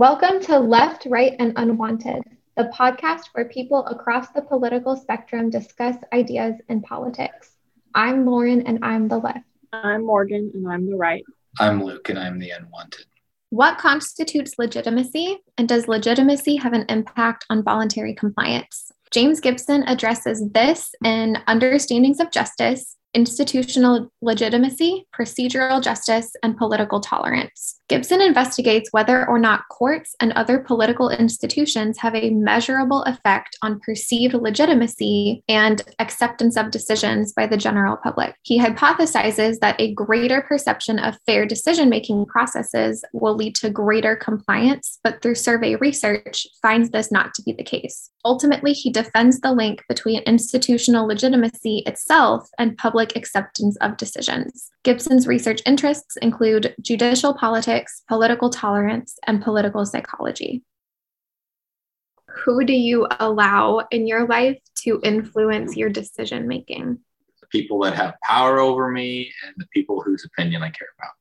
Welcome to Left, Right, and Unwanted, the podcast where people across the political spectrum discuss ideas in politics. I'm Lauren, and I'm the left. I'm Morgan, and I'm the right. I'm Luke, and I'm the unwanted. What constitutes legitimacy, and does legitimacy have an impact on voluntary compliance? James Gibson addresses this in Understandings of Justice institutional legitimacy, procedural justice, and political tolerance. Gibson investigates whether or not courts and other political institutions have a measurable effect on perceived legitimacy and acceptance of decisions by the general public. He hypothesizes that a greater perception of fair decision making processes will lead to greater compliance, but through survey research finds this not to be the case. Ultimately, he defends the link between institutional legitimacy itself and public acceptance of decisions. Gibson's research interests include judicial politics, political tolerance, and political psychology. Who do you allow in your life to influence your decision making? People that have power over me and the people whose opinion I care about.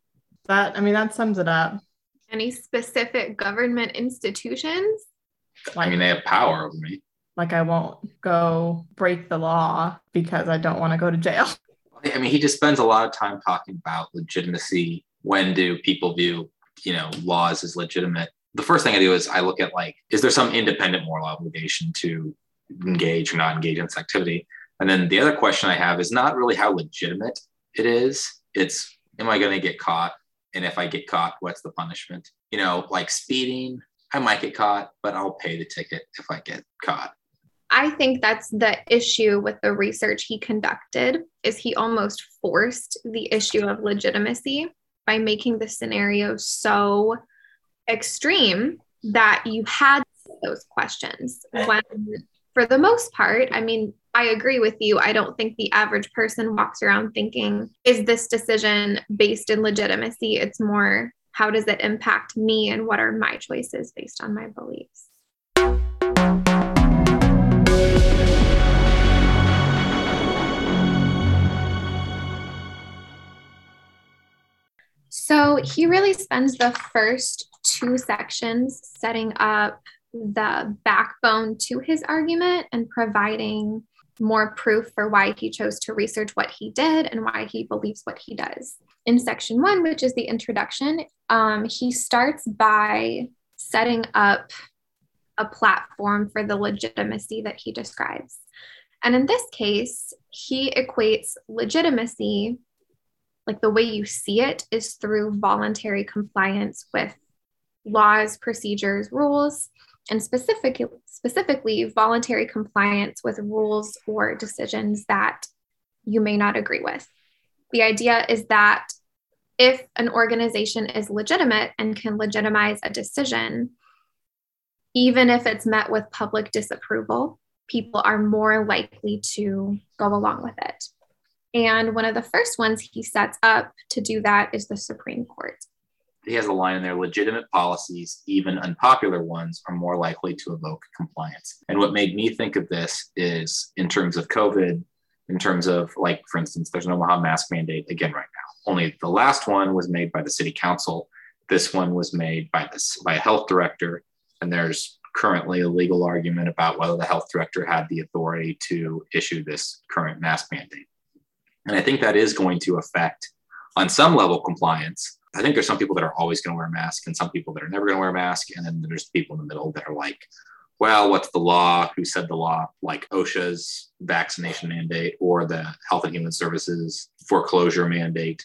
That, I mean, that sums it up. Any specific government institutions? I mean, they have power over me. Like, I won't go break the law because I don't want to go to jail. I mean, he just spends a lot of time talking about legitimacy. When do people view, you know, laws as legitimate? The first thing I do is I look at like, is there some independent moral obligation to engage or not engage in this activity? And then the other question I have is not really how legitimate it is. It's, am I going to get caught? And if I get caught, what's the punishment? You know, like speeding, I might get caught, but I'll pay the ticket if I get caught. I think that's the issue with the research he conducted is he almost forced the issue of legitimacy by making the scenario so extreme that you had those questions when for the most part i mean i agree with you. I don't think the average person walks around thinking is this decision based in legitimacy? It's more how does it impact me and what are my choices based on my beliefs he really spends the first two sections setting up the backbone to his argument and providing more proof for why he chose to research what he did and why he believes what he does. In section one, which is the introduction, um, he starts by setting up a platform for the legitimacy that he describes. And in this case, he equates legitimacy like the way you see it is through voluntary compliance with laws, procedures, rules, and specific, specifically voluntary compliance with rules or decisions that you may not agree with. The idea is that if an organization is legitimate and can legitimize a decision, even if it's met with public disapproval, people are more likely to go along with it. And one of the first ones he sets up to do that is the Supreme Court. He has a line in there legitimate policies, even unpopular ones, are more likely to evoke compliance. And what made me think of this is in terms of COVID, in terms of, like, for instance, there's an Omaha mask mandate again right now. Only the last one was made by the city council. This one was made by this by a health director. And there's currently a legal argument about whether the health director had the authority to issue this current mask mandate. And I think that is going to affect, on some level, compliance. I think there's some people that are always going to wear a mask and some people that are never going to wear a mask. And then there's people in the middle that are like, well, what's the law? Who said the law? Like OSHA's vaccination mandate or the Health and Human Services foreclosure mandate.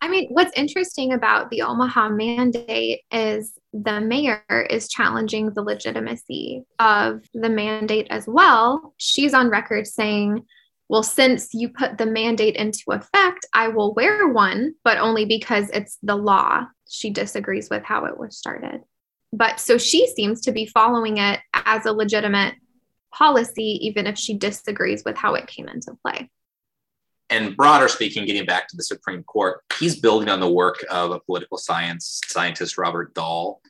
I mean, what's interesting about the Omaha mandate is the mayor is challenging the legitimacy of the mandate as well. She's on record saying, well, since you put the mandate into effect, I will wear one, but only because it's the law. She disagrees with how it was started. But so she seems to be following it as a legitimate policy, even if she disagrees with how it came into play. And broader speaking, getting back to the Supreme Court, he's building on the work of a political science scientist, Robert Dahl,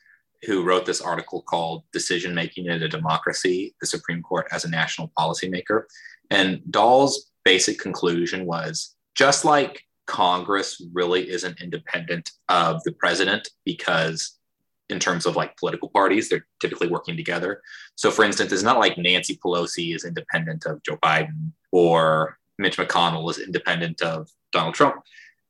who wrote this article called Decision Making in a Democracy, the Supreme Court as a National Policymaker. And Dahl's basic conclusion was just like Congress really isn't independent of the president because in terms of like political parties. They're typically working together. So, for instance, it's not like Nancy Pelosi is independent of Joe Biden or Mitch McConnell is independent of Donald Trump.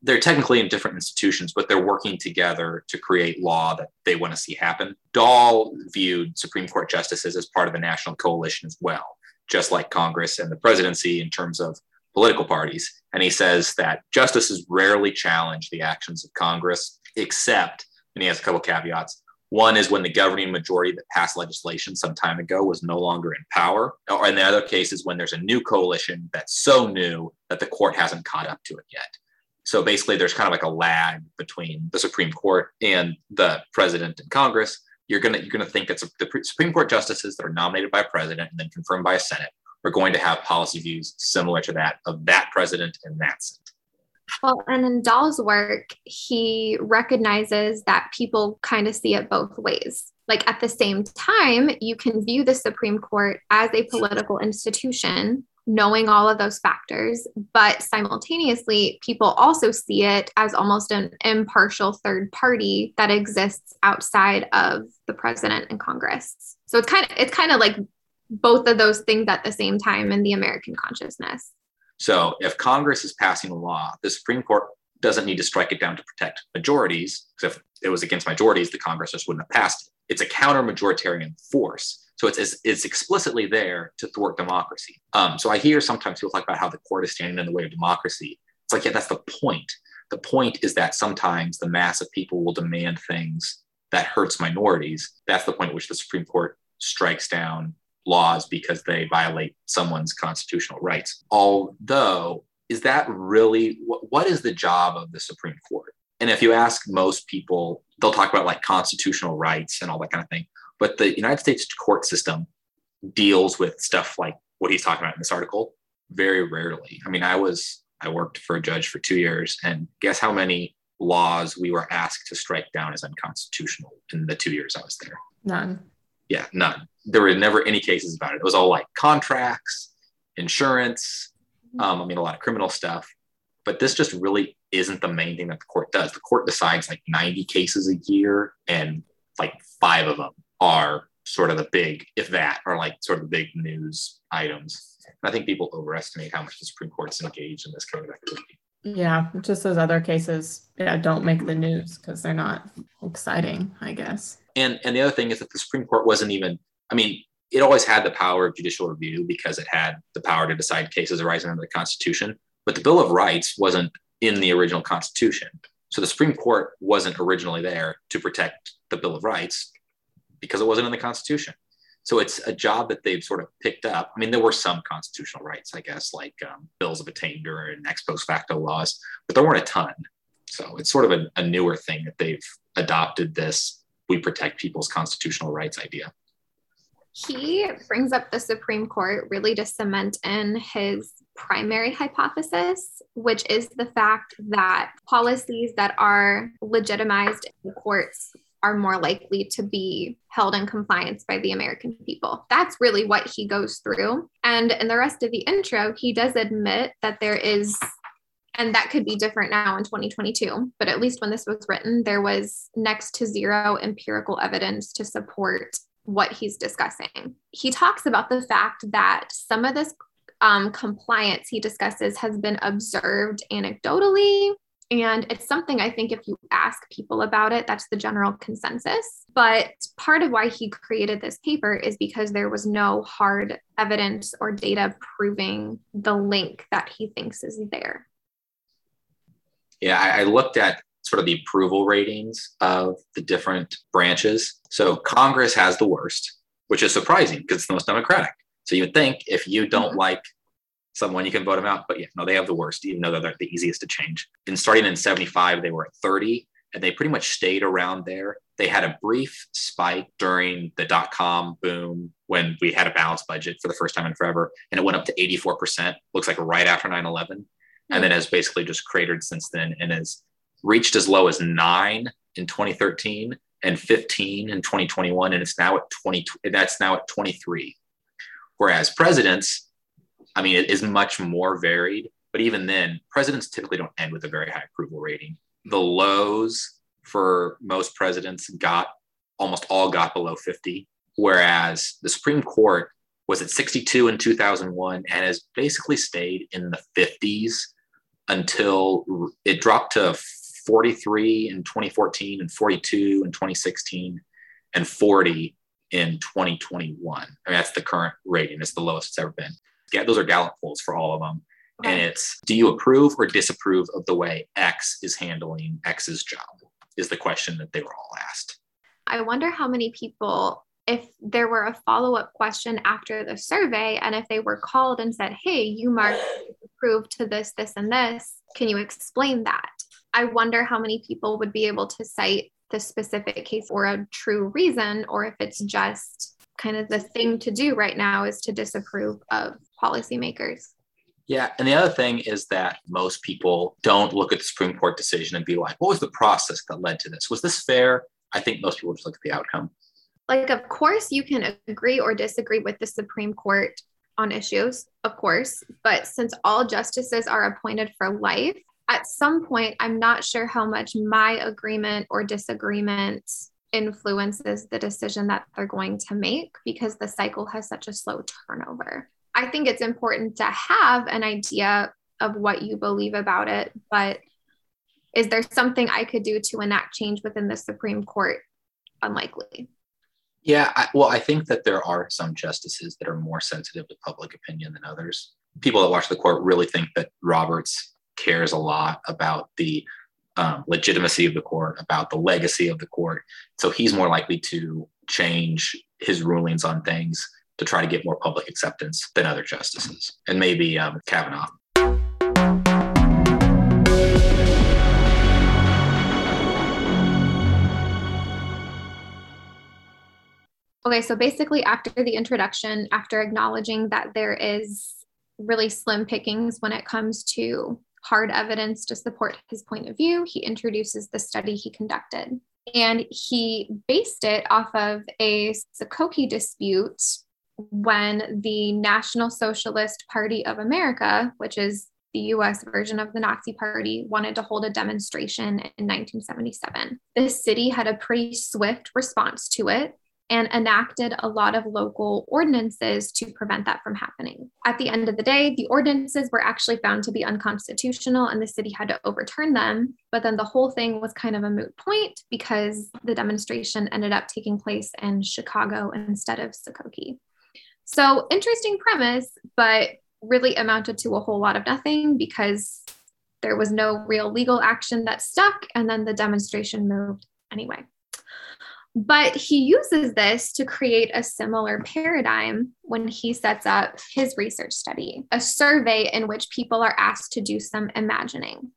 They're technically in different institutions, but they're working together to create law that they want to see happen. Dahl viewed Supreme Court justices as part of the national coalition as well, just like Congress and the presidency in terms of political parties. And he says that justices rarely challenge the actions of Congress, except, and he has a couple caveats, one is when the governing majority that passed legislation some time ago was no longer in power. Or in the other case is when there's a new coalition that's so new that the court hasn't caught up to it yet. So basically, there's kind of like a lag between the Supreme Court and the president and Congress. You're gonna you're gonna think that the Supreme Court justices that are nominated by a president and then confirmed by a Senate are going to have policy views similar to that of that president and that Senate. Well, and in Dahl's work, he recognizes that people kind of see it both ways. Like at the same time, you can view the Supreme Court as a political institution, knowing all of those factors, but simultaneously, people also see it as almost an impartial third party that exists outside of the president and Congress. So it's kind of it's kind of like both of those things at the same time in the American consciousness. So if Congress is passing a law, the Supreme Court doesn't need to strike it down to protect majorities, because if it was against majorities, the Congress just wouldn't have passed it. It's a counter majoritarian force. So it's, it's, it's, explicitly there to thwart democracy. Um, so I hear sometimes people talk about how the court is standing in the way of democracy. It's like, yeah, that's the point. The point is that sometimes the mass of people will demand things that hurts minorities. That's the point at which the Supreme Court strikes down laws because they violate someone's constitutional rights. Although, is that really what, what is the job of the Supreme Court? And if you ask most people, they'll talk about like constitutional rights and all that kind of thing. But the United States court system deals with stuff like what he's talking about in this article very rarely. I mean, I was, I worked for a judge for two years, and guess how many laws we were asked to strike down as unconstitutional in the two years I was there? None. Yeah, none there were never any cases about it. It was all like contracts, insurance. Um, I mean, a lot of criminal stuff. But this just really isn't the main thing that the court does. The court decides like 90 cases a year, and like five of them are sort of the big, if that, are like sort of the big news items. And I think people overestimate how much the Supreme Court's engaged in this kind of activity. Yeah, just those other cases, yeah, don't make the news because they're not exciting, I guess. And and the other thing is that the Supreme Court wasn't even I mean, it always had the power of judicial review because it had the power to decide cases arising under the Constitution. But the Bill of Rights wasn't in the original Constitution. So the Supreme Court wasn't originally there to protect the Bill of Rights because it wasn't in the Constitution. So it's a job that they've sort of picked up. I mean, there were some constitutional rights, I guess, like um, bills of attainder and ex post facto laws, but there weren't a ton. So it's sort of a, a newer thing that they've adopted this we protect people's constitutional rights idea he brings up the Supreme Court really to cement in his primary hypothesis, which is the fact that policies that are legitimized in the courts are more likely to be held in compliance by the American people. That's really what he goes through. And in the rest of the intro, he does admit that there is and that could be different now in 2022 but at least when this was written there was next to zero empirical evidence to support what he's discussing. He talks about the fact that some of this um, compliance he discusses has been observed anecdotally. And it's something I think if you ask people about it, that's the general consensus. But part of why he created this paper is because there was no hard evidence or data proving the link that he thinks is there. Yeah, I, I looked at sort of the approval ratings of the different branches. So Congress has the worst, which is surprising because it's the most democratic. So you would think if you don't mm-hmm. like someone, you can vote them out. But yeah, no, they have the worst, even though they're the easiest to change. And starting in 75, they were at 30, and they pretty much stayed around there. They had a brief spike during the dot com boom when we had a balanced budget for the first time in forever, and it went up to 84%, looks like right after 9 11. And hmm. then has basically just cratered since then and has reached as low as nine in 2013 and 15 in 2021, and it's now at 20. That's now at 23. Whereas presidents, I mean, it is much more varied. But even then, presidents typically don't end with a very high approval rating. The lows for most presidents got almost all got below 50, whereas the Supreme Court was at 62 in 2001 and has basically stayed in the 50s until it dropped to 43 in 2014 and 42 in 2016 and 40 in 2021. I mean, that's the current rating. It's the lowest it's ever been. Those are Gallup polls for all of them. Okay. And it's do you approve or disapprove of the way X is handling X's job? Is the question that they were all asked. I wonder how many people, if there were a follow up question after the survey, and if they were called and said, Hey, you marked approved to this, this, and this, can you explain that? I wonder how many people would be able to cite the specific case or a true reason, or if it's just kind of the thing to do right now is to disapprove of policymakers. Yeah. And the other thing is that most people don't look at the Supreme Court decision and be like, what was the process that led to this? Was this fair? I think most people just look at the outcome. Like, of course, you can agree or disagree with the Supreme Court on issues, of course. But since all justices are appointed for life, at some point, I'm not sure how much my agreement or disagreement influences the decision that they're going to make because the cycle has such a slow turnover. I think it's important to have an idea of what you believe about it, but is there something I could do to enact change within the Supreme Court? Unlikely. Yeah, I, well, I think that there are some justices that are more sensitive to public opinion than others. People that watch the court really think that Roberts cares a lot about the um, legitimacy of the court, about the legacy of the court. So he's more likely to change his rulings on things to try to get more public acceptance than other justices, and maybe um, Kavanaugh. Okay, so basically, after the introduction, after acknowledging that there is really slim pickings when it comes to hard evidence to support his point of view, he introduces the study he conducted. And he based it off of a Skokie dispute when the National Socialist Party of America, which is the US version of the Nazi Party, wanted to hold a demonstration in 1977. The city had a pretty swift response to it and enacted a lot of local ordinances to prevent that from happening. At the end of the day, the ordinances were actually found to be unconstitutional and the city had to overturn them. But then the whole thing was kind of a moot point because the demonstration ended up taking place in Chicago instead of Skokie. So, interesting premise, but really amounted to a whole lot of nothing because there was no real legal action that stuck, and then the demonstration moved anyway. But he uses this to create a similar paradigm when he sets up his research study, a survey in which people are asked to do some imagining.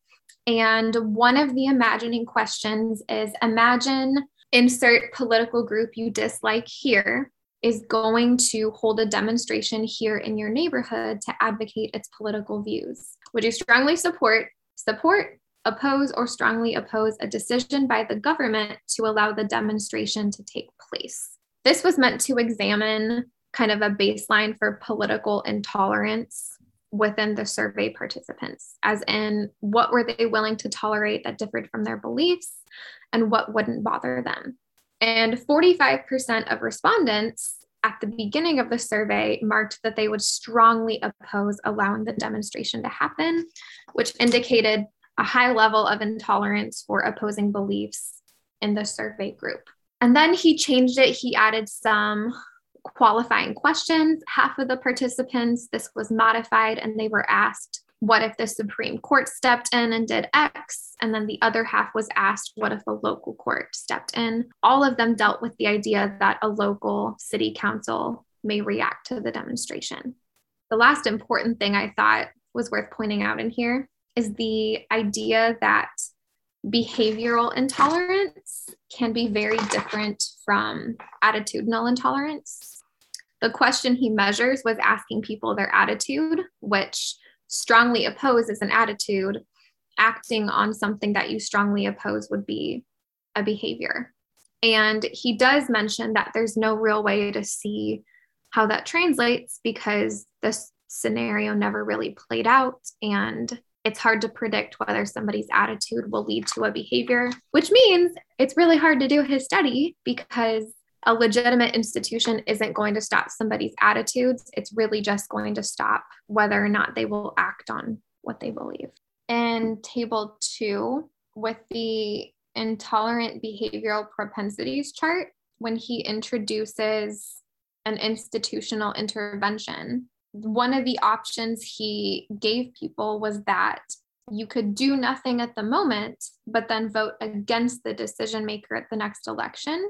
And one of the imagining questions is imagine insert political group you dislike here is going to hold a demonstration here in your neighborhood to advocate its political views. Would you strongly support, support, oppose, or strongly oppose a decision by the government to allow the demonstration to take place? This was meant to examine kind of a baseline for political intolerance within the survey participants, as in what were they willing to tolerate that differed from their beliefs and what wouldn't bother them. And 45% of respondents at the beginning of the survey marked that they would strongly oppose allowing the demonstration to happen, which indicated a high level of intolerance for opposing beliefs in the survey group. And then he changed it. He added some qualifying questions. Half of the participants, this was modified, and they were asked what if the Supreme Court stepped in and did X? And then the other half was asked, what if a local court stepped in? All of them dealt with the idea that a local city council may react to the demonstration. The last important thing I thought was worth pointing out in here is the idea that behavioral intolerance can be very different from attitudinal intolerance. The question he measures was asking people their attitude, which strongly oppose is an attitude, acting on something that you strongly oppose would be a behavior. And he does mention that there's no real way to see how that translates because this scenario never really played out and it's hard to predict whether somebody's attitude will lead to a behavior, which means it's really hard to do his study because a legitimate institution isn't going to stop somebody's attitudes. It's really just going to stop whether or not they will act on what they believe. And table two, with the intolerant behavioral propensities chart, when he introduces an institutional intervention, one of the options he gave people was that you could do nothing at the moment, but then vote against the decision maker at the next election.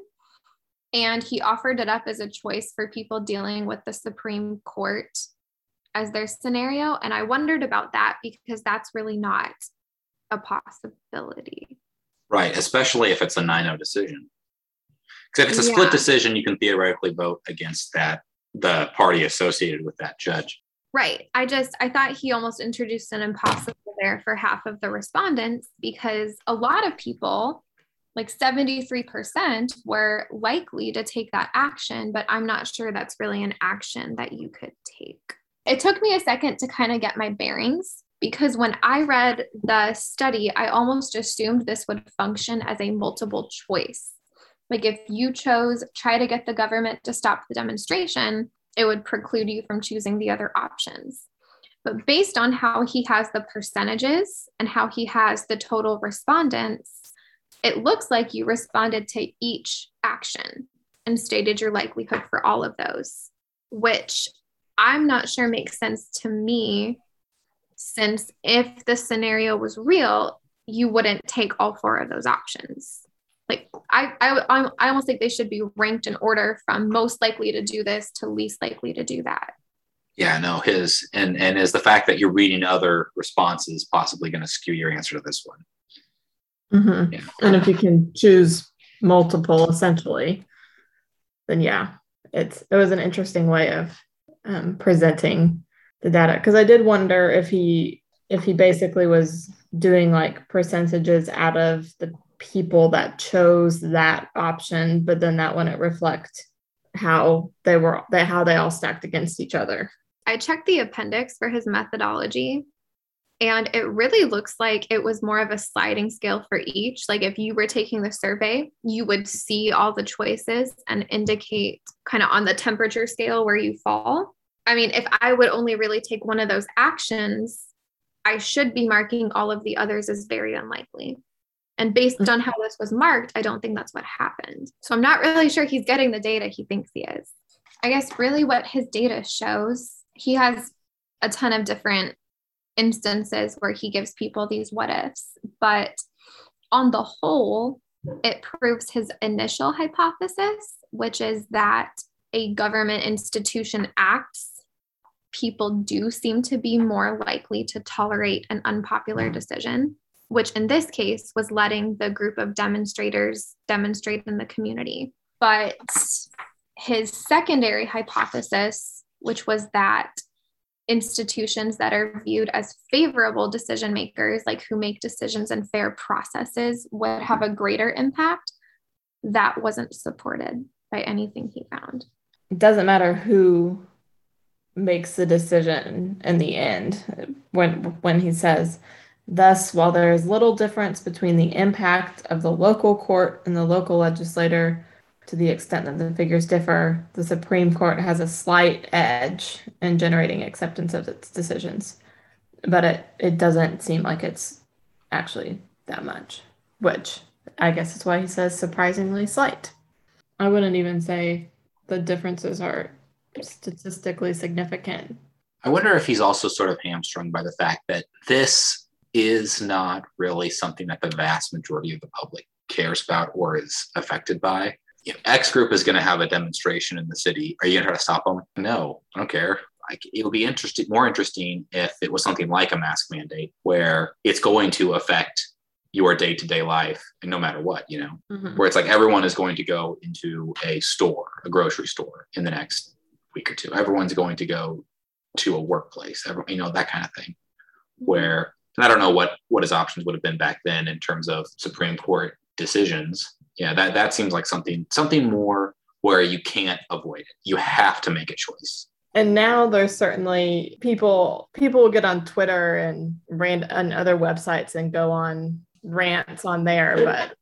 And he offered it up as a choice for people dealing with the Supreme Court as their scenario. And I wondered about that because that's really not a possibility. Right, especially if it's a 9 0 decision. Because if it's a yeah. split decision, you can theoretically vote against that the party associated with that judge. Right. I just I thought he almost introduced an impossible there for half of the respondents because a lot of people like 73% were likely to take that action, but I'm not sure that's really an action that you could take. It took me a second to kind of get my bearings because when I read the study, I almost assumed this would function as a multiple choice. Like if you chose try to get the government to stop the demonstration, it would preclude you from choosing the other options. But based on how he has the percentages and how he has the total respondents, it looks like you responded to each action and stated your likelihood for all of those, which I'm not sure makes sense to me since if the scenario was real, you wouldn't take all four of those options. Like I, I i almost think they should be ranked in order from most likely to do this to least likely to do that. Yeah no his and and is the fact that you're reading other responses possibly going to skew your answer to this one mm-hmm. yeah. and if you can choose multiple essentially then yeah it's it was an interesting way of um, presenting the data because i did wonder if he if he basically was doing like percentages out of the people that chose that option, but then that wouldn't reflect how they were that how they all stacked against each other. I checked the appendix for his methodology and it really looks like it was more of a sliding scale for each. Like if you were taking the survey, you would see all the choices and indicate kind of on the temperature scale where you fall. I mean, if I would only really take one of those actions, I should be marking all of the others as very unlikely. And based mm. on how this was marked, I don't think that's what happened. So I'm not really sure he's getting the data he thinks he is. I guess really what his data shows, he has a ton of different instances where he gives people these what ifs, but on the whole, it proves his initial hypothesis, which is that a government institution acts, people do seem to be more likely to tolerate an unpopular mm. decision which in this case was letting the group of demonstrators demonstrate in the community. But his secondary hypothesis, which was that institutions that are viewed as favorable decision makers, like who make decisions in fair processes, would have a greater impact, that wasn't supported by anything he found. It doesn't matter who makes the decision in the end when when he says Thus, while there is little difference between the impact of the local court and the local legislator to the extent that the figures differ, the Supreme Court has a slight edge in generating acceptance of its decisions. But it, it doesn't seem like it's actually that much, which I guess is why he says surprisingly slight. I wouldn't even say the differences are statistically significant. I wonder if he's also sort of hamstrung by the fact that this is not really something that the vast majority of the public cares about or is affected by. X group is going to have a demonstration in the city. Are you going to try to stop them? No, I don't care. Like, it'll be interesting, more interesting if it was something like a mask mandate where it's going to affect your day to day life, and no matter what, you know, mm-hmm. where it's like everyone is going to go into a store, a grocery store in the next week or two. Everyone's going to go to a workplace, every, you know, that kind of thing, where and I don't know what what his options would have been back then in terms of Supreme Court decisions. Yeah, that that seems like something something more where you can't avoid it. You have to make a choice. and now there's certainly people people will get on Twitter and rant and other websites and go on rants on there, but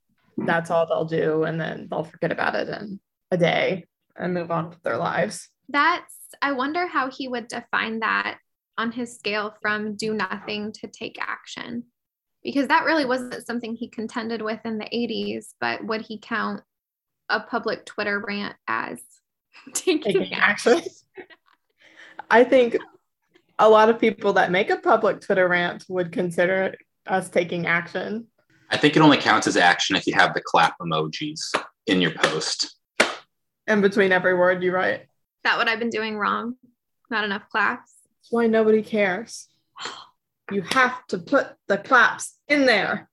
that's all they'll do and then they'll forget about it in a day and move on with their lives. That's I wonder how he would define that on his scale from do nothing to take action. Because that really wasn't something he contended with in the 80s, but would he count a public Twitter rant as taking, taking action? action? I think a lot of people that make a public Twitter rant would consider us taking action. I think it only counts as action if you have the clap emojis in your post. In between every word you write. That what I've been doing wrong? Not enough claps. That's why nobody cares. You have to put the claps in there.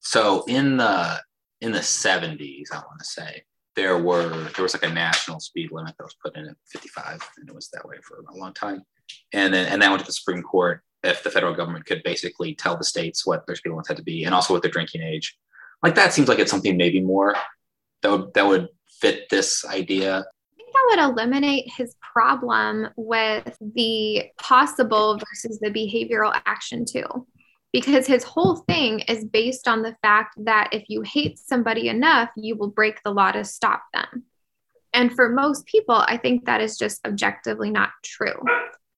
So in the in the 70s, I want to say, there were there was like a national speed limit that was put in at 55 and it was that way for a long time. And then and that went to the supreme court if the federal government could basically tell the states what their speed limits had to be and also what their drinking age. Like that seems like it's something maybe more that would that would fit this idea that would eliminate his problem with the possible versus the behavioral action too because his whole thing is based on the fact that if you hate somebody enough, you will break the law to stop them. And for most people, I think that is just objectively not true.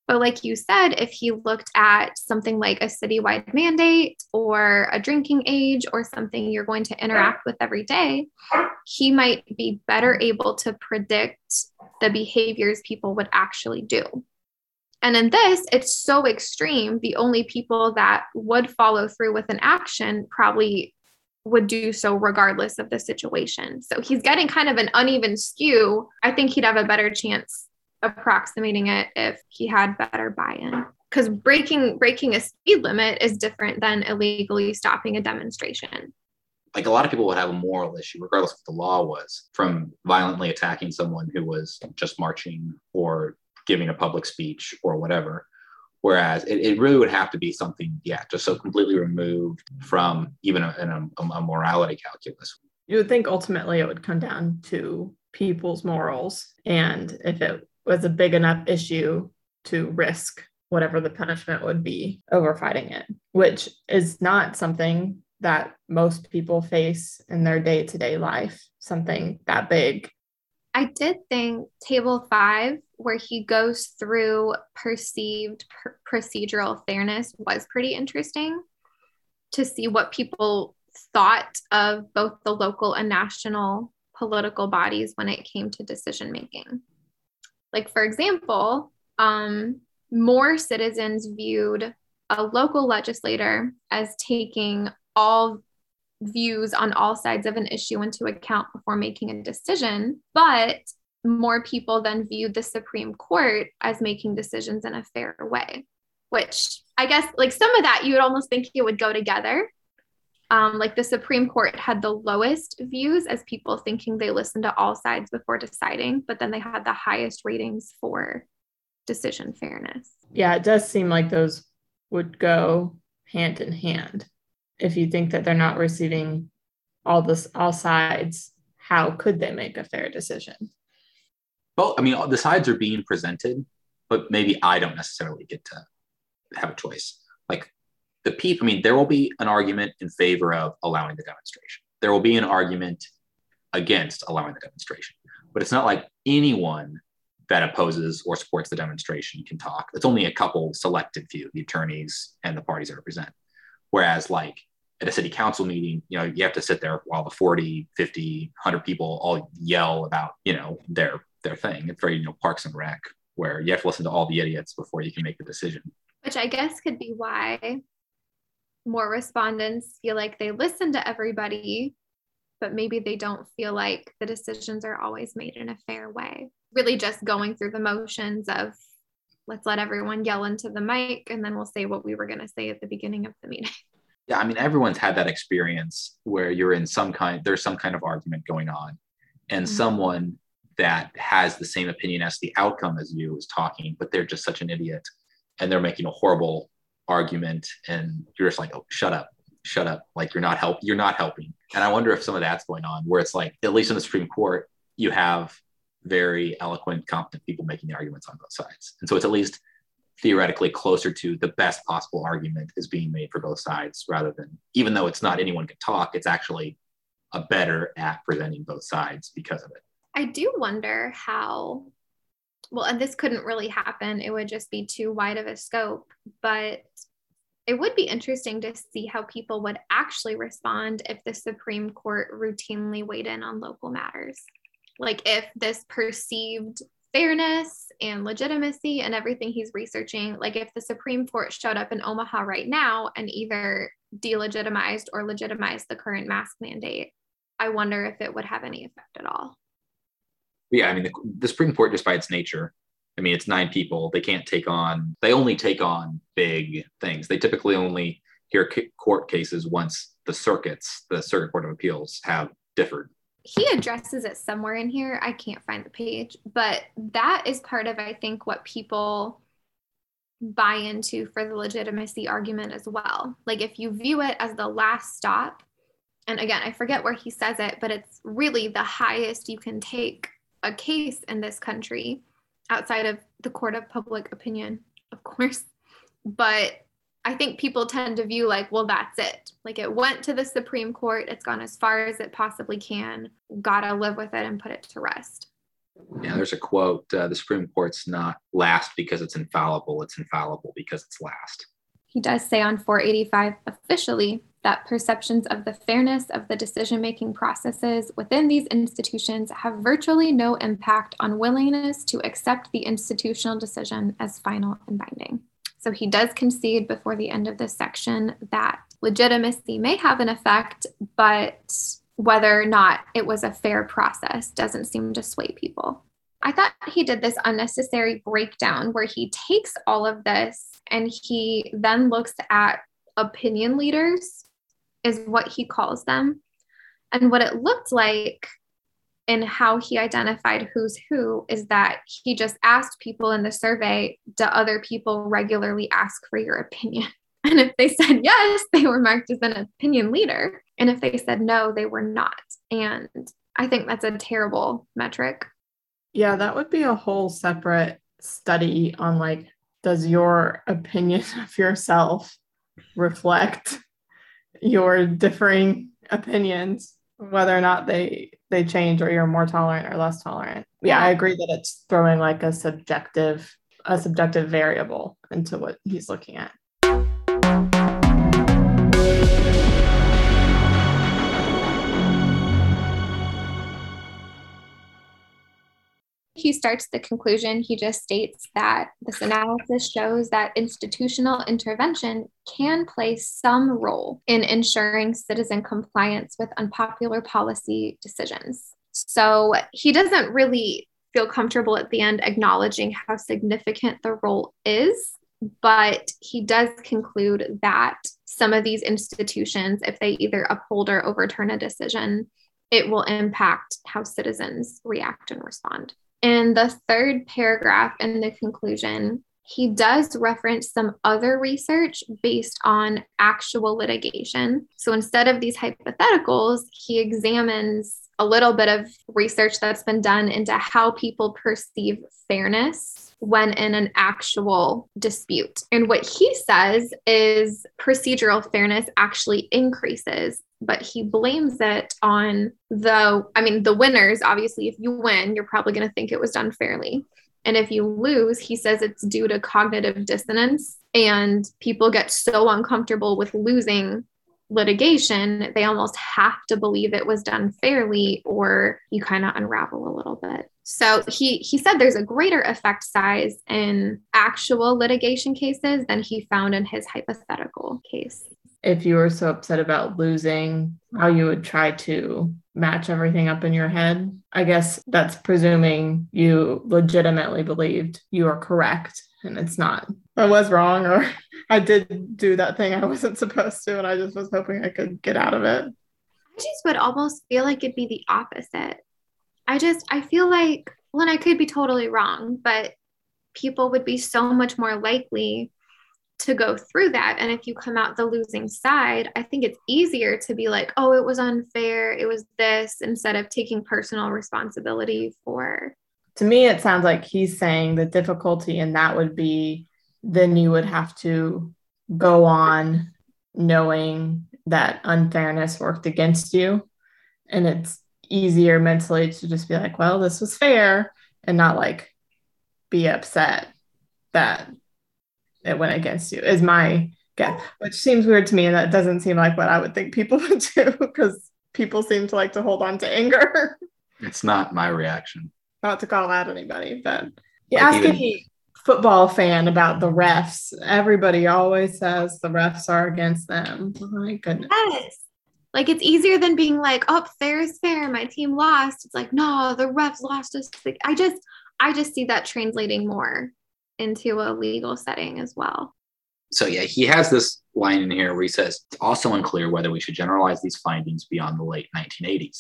But like you said, if he looked at something like a citywide mandate or a drinking age or something you're going to interact with every day, he might be better able to predict the behaviors people would actually do. And in this, it's so extreme. The only people that would follow through with an action probably would do so regardless of the situation. So he's getting kind of an uneven skew. I think he'd have a better chance approximating it if he had better buy-in. Because breaking breaking a speed limit is different than illegally stopping a demonstration. Like a lot of people would have a moral issue, regardless of what the law was, from violently attacking someone who was just marching or giving a public speech or whatever. Whereas it, it really would have to be something, yeah, just so completely removed from even a, a, a morality calculus. You would think ultimately it would come down to people's morals and if it was a big enough issue to risk whatever the punishment would be over fighting it, which is not something that most people face in their day to day life, something that big. I did think table five where he goes through perceived pr- procedural fairness was pretty interesting to see what people thought of both the local and national political bodies when it came to decision making. Like, for example, um, more citizens viewed a local legislator as taking all views on all sides of an issue into account before making a decision, but more people then viewed the Supreme Court as making decisions in a fair way, which I guess, like some of that, you would almost think it would go together. Um, like the Supreme Court had the lowest views as people thinking they listened to all sides before deciding, but then they had the highest ratings for decision fairness. Yeah, it does seem like those would go hand in hand. If you think that they're not receiving all this all sides, how could they make a fair decision? Well, I mean, the sides are being presented, but maybe I don't necessarily get to have a choice. Like the people, I mean, there will be an argument in favor of allowing the demonstration. There will be an argument against allowing the demonstration, but it's not like anyone that opposes or supports the demonstration can talk. It's only a couple selected few, the attorneys and the parties that represent. Whereas, like at a city council meeting, you know, you have to sit there while the 40, 50, 100 people all yell about, you know, their their thing. It's very, you know, Parks and Rec, where you have to listen to all the idiots before you can make the decision. Which I guess could be why more respondents feel like they listen to everybody, but maybe they don't feel like the decisions are always made in a fair way. Really just going through the motions of let's let everyone yell into the mic and then we'll say what we were going to say at the beginning of the meeting. Yeah, I mean, everyone's had that experience where you're in some kind, there's some kind of argument going on, and mm-hmm. someone that has the same opinion as the outcome as you is talking, but they're just such an idiot and they're making a horrible argument and you're just like, oh, shut up, shut up. Like you're not help, you're not helping. And I wonder if some of that's going on where it's like, at least in the Supreme Court, you have very eloquent, competent people making the arguments on both sides. And so it's at least theoretically closer to the best possible argument is being made for both sides rather than, even though it's not anyone can talk, it's actually a better at presenting both sides because of it. I do wonder how, well, and this couldn't really happen. It would just be too wide of a scope, but it would be interesting to see how people would actually respond if the Supreme Court routinely weighed in on local matters. Like if this perceived fairness and legitimacy and everything he's researching, like if the Supreme Court showed up in Omaha right now and either delegitimized or legitimized the current mask mandate, I wonder if it would have any effect at all. Yeah, I mean, the, the Supreme Court, just by its nature, I mean, it's nine people. They can't take on, they only take on big things. They typically only hear court cases once the circuits, the Circuit Court of Appeals, have differed. He addresses it somewhere in here. I can't find the page, but that is part of, I think, what people buy into for the legitimacy argument as well. Like, if you view it as the last stop, and again, I forget where he says it, but it's really the highest you can take a case in this country outside of the court of public opinion, of course. But I think people tend to view like, well, that's it. Like it went to the Supreme Court, it's gone as far as it possibly can. Gotta live with it and put it to rest. Yeah, there's a quote uh, the Supreme Court's not last because it's infallible, it's infallible because it's last. He does say on 485 officially that perceptions of the fairness of the decision making processes within these institutions have virtually no impact on willingness to accept the institutional decision as final and binding. So he does concede before the end of this section that legitimacy may have an effect, but whether or not it was a fair process doesn't seem to sway people. I thought he did this unnecessary breakdown where he takes all of this and he then looks at opinion leaders is what he calls them. And what it looked like and how he identified who's who is that he just asked people in the survey, do other people regularly ask for your opinion? And if they said yes, they were marked as an opinion leader. And if they said no, they were not. And I think that's a terrible metric. Yeah, that would be a whole separate study on like, does your opinion of yourself reflect your differing opinions whether or not they they change or you're more tolerant or less tolerant. Yeah, i agree that it's throwing like a subjective a subjective variable into what he's looking at he starts the conclusion, he just states that this analysis shows that institutional intervention can play some role in ensuring citizen compliance with unpopular policy decisions. So he doesn't really feel comfortable at the end acknowledging how significant the role is, but he does conclude that some of these institutions, if they either uphold or overturn a decision, it will impact how citizens react and respond. In the third paragraph in the conclusion, he does reference some other research based on actual litigation. So instead of these hypotheticals, he examines a little bit of research that's been done into how people perceive fairness when in an actual dispute. And what he says is procedural fairness actually increases but he blames it on the i mean the winners obviously if you win you're probably going to think it was done fairly. And if you lose he says it's due to cognitive dissonance and people get so uncomfortable with losing litigation they almost have to believe it was done fairly or you kind of unravel a little bit. So he he said there's a greater effect size in actual litigation cases than he found in his hypothetical case if you were so upset about losing, how you would try to match everything up in your head. I guess that's presuming you legitimately believed you are correct and it's not. I was wrong or I did do that thing I wasn't supposed to and I just was hoping I could get out of it. I just would almost feel like it'd be the opposite. I just I feel like well and I could be totally wrong, but people would be so much more likely to go through that. And if you come out the losing side, I think it's easier to be like, oh, it was unfair. It was this instead of taking personal responsibility for to me, it sounds like he's saying the difficulty in that would be then you would have to go on knowing that unfairness worked against you. And it's easier mentally to just be like, well, this was fair and not like be upset that it went against you, is my guess, which seems weird to me. And that doesn't seem like what I would think people would do because people seem to like to hold on to anger. It's not my reaction. Not to call out anybody, but you like ask even, any football fan about the refs. Everybody always says the refs are against them. Oh my goodness. Yes. Like it's easier than being like, oh, fair is fair. My team lost. It's like, no, the refs lost us. I just, I just see that translating more into a legal setting as well. So yeah, he has this line in here where he says it's also unclear whether we should generalize these findings beyond the late 1980s.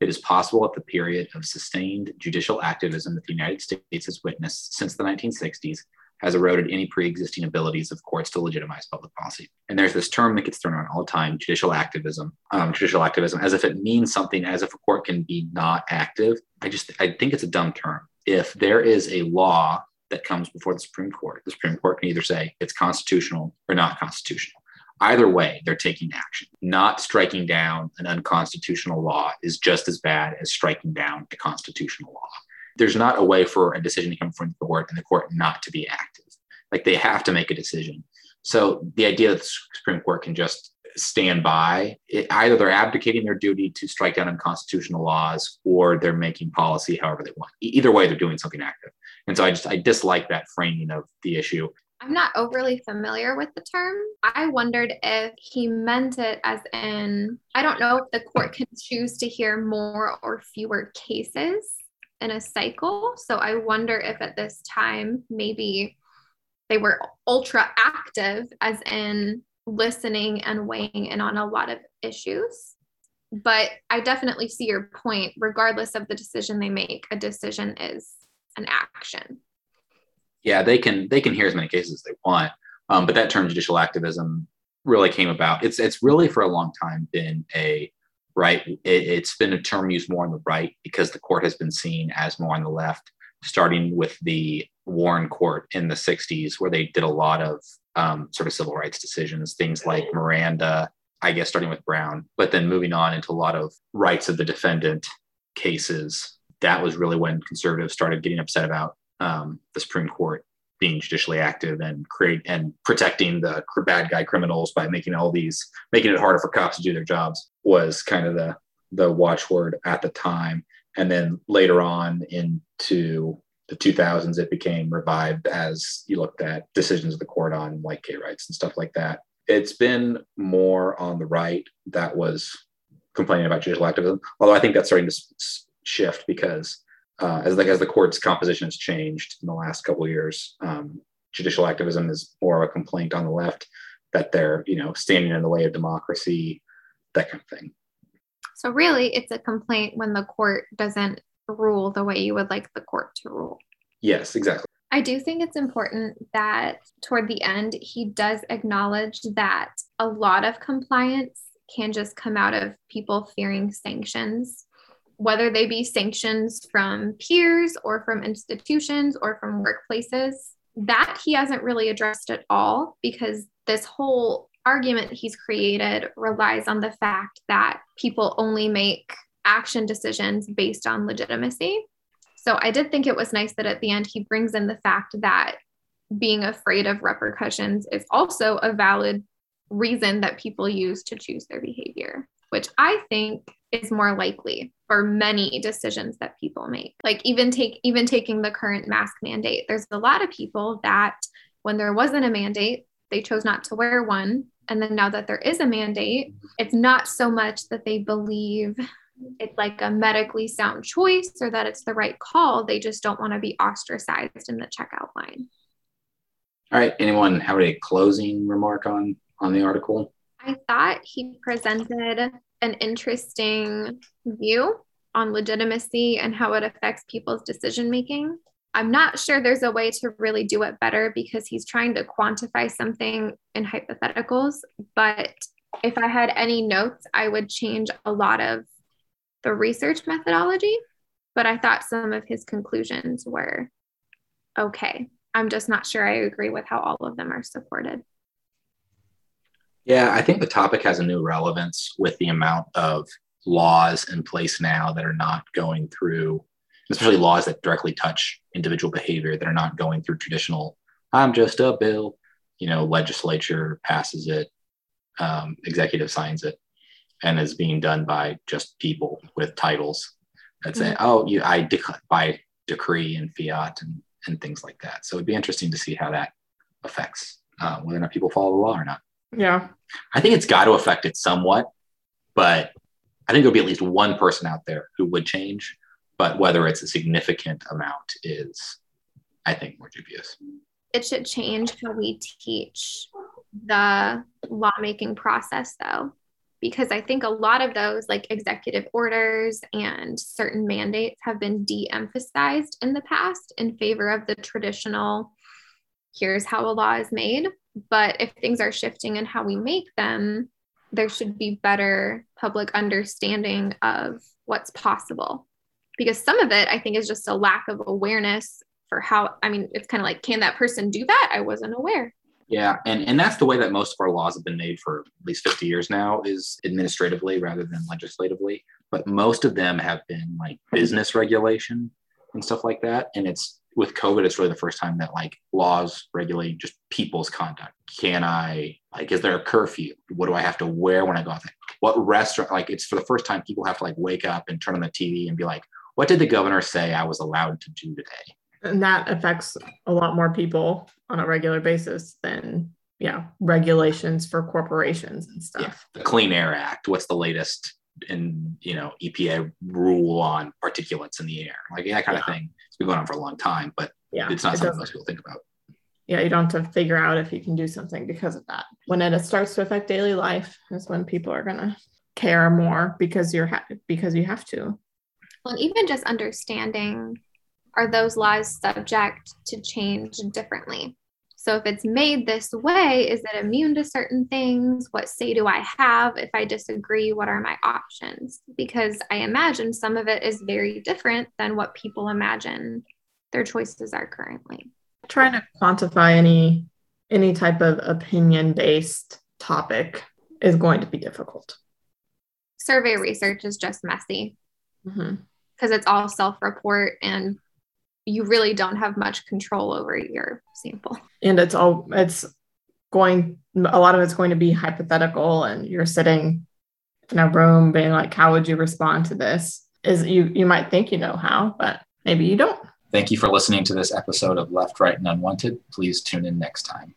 It is possible that the period of sustained judicial activism that the United States has witnessed since the 1960s has eroded any pre-existing abilities of courts to legitimize public policy. And there's this term that gets thrown around all the time: judicial activism. Um, judicial activism, as if it means something, as if a court can be not active. I just I think it's a dumb term. If there is a law that comes before the Supreme Court, the Supreme Court can either say it's constitutional or not constitutional. Either way, they're taking action. Not striking down an unconstitutional law is just as bad as striking down a constitutional law there's not a way for a decision to come from the court and the court not to be active. Like they have to make a decision. So the idea that the Supreme Court can just stand by, it, either they're abdicating their duty to strike down unconstitutional laws or they're making policy however they want. Either way, they're doing something active. And so I just I dislike that framing of the issue. I'm not overly familiar with the term. I wondered if he meant it as in I don't know if the court can choose to hear more or fewer cases in a cycle. So I wonder if at this time maybe they were ultra active, as in listening and weighing in on a lot of issues. But I definitely see your point. Regardless of the decision they make, a decision is an action. Yeah, they can they can hear as many cases as they want, um, but that term judicial activism really came about. It's it's really for a long time been a right? It, has been a term used more on the right because the court has been seen as more on the left, starting with the Warren Court in the 60s, where they did a lot of um, sort of civil rights decisions, things like Miranda, I guess starting with Brown, but then moving on into a lot of rights of the defendant cases. That was really when conservatives started getting upset about um, the Supreme Court being judicially active and create and protecting the bad guy criminals by making all these making it harder for cops to do their jobs was kind of the the watchword at the time. And then later on into the 2000s it became revived as you looked at decisions of the court on white gay rights and stuff like that. It's been more on the right that was complaining about judicial activism although i think that's starting to shift because uh, as like as the court's composition has changed in the last couple of years, um, judicial activism is more of a complaint on the left that they're you know standing in the way of democracy, that kind of thing. So really, it's a complaint when the court doesn't rule the way you would like the court to rule. Yes, exactly. I do think it's important that toward the end, he does acknowledge that a lot of compliance can just come out of people fearing sanctions whether they be sanctions from peers or from institutions or from workplaces. That he hasn't really addressed at all because this whole argument he's created relies on the fact that people only make action decisions based on legitimacy. So I did think it was nice that at the end he brings in the fact that being afraid of repercussions is also a valid reason that people use to choose their behavior, which I think is more likely for many decisions that people make. Like even take even taking the current mask mandate there's a lot of people that when there wasn't a mandate they chose not to wear one. And then now that there is a mandate it's not so much that they believe it's like a medically sound choice or that it's the right call. They just don't want to be ostracized in the checkout line. All right. Anyone have a closing remark on on the article? I thought he presented an interesting view on legitimacy and how it affects people's decision making. I'm not sure there's a way to really do it better because he's trying to quantify something in hypotheticals. But if I had any notes, I would change a lot of the research methodology but I thought some of his conclusions were okay. I'm just not sure I agree with how all of them are supported. Yeah, I think the topic has a new relevance with the amount of laws in place now that are not going through, especially laws that directly touch individual behavior that are not going through traditional, I'm just a bill, you know, legislature passes it, um, executive signs it, and is being done by just people with titles that say, mm-hmm. oh, you, I dec- by decree and fiat and, and things like that. So it'd be interesting to see how that affects uh, whether or not people follow the law or not. Yeah. I think it's got to affect it somewhat, but I think there'll be at least one person out there who would change. But whether it's a significant amount is, I think, more dubious. It should change how we teach the lawmaking process, though, because I think a lot of those, like executive orders and certain mandates, have been de emphasized in the past in favor of the traditional here's how a law is made but if things are shifting in how we make them, there should be better public understanding of what's possible. Because some of it, I think, is just a lack of awareness for how, I mean, it's kind of like, can that person do that? I wasn't aware. Yeah, and and that's the way that most of our laws have been made for at least 50 years now is administratively rather than legislatively. But most of them have been like business regulation and stuff like that. And it's with COVID, it's really the first time that like laws regulate just people's conduct. Can I like is there a curfew? What do I have to wear when I go out there? What restaurant like it's for the first time people have to like wake up and turn on the TV and be like, what did the governor say I was allowed to do today? And that affects a lot more people on a regular basis than yeah, regulations for corporations and stuff. Yeah. The Clean Air Act, what's the latest in you know EPA rule on particulates in the air? Like that kind yeah. of thing it's been going on for a long time, but yeah, it's not it something most people think about. Yeah, you don't have to figure out if you can do something because of that. When it starts to affect daily life, is when people are gonna care more because you're ha- because you have to. Well, even just understanding are those laws subject to change differently? So if it's made this way, is it immune to certain things? What say do I have? If I disagree, what are my options? Because I imagine some of it is very different than what people imagine their choices are currently. Trying to quantify any any type of opinion based topic is going to be difficult. Survey research is just messy because mm-hmm. it's all self report and you really don't have much control over your sample. And it's all it's going a lot of it's going to be hypothetical and you're sitting in a room being like how would you respond to this? Is you you might think you know how but maybe you don't. Thank you for listening to this episode of left right and unwanted. Please tune in next time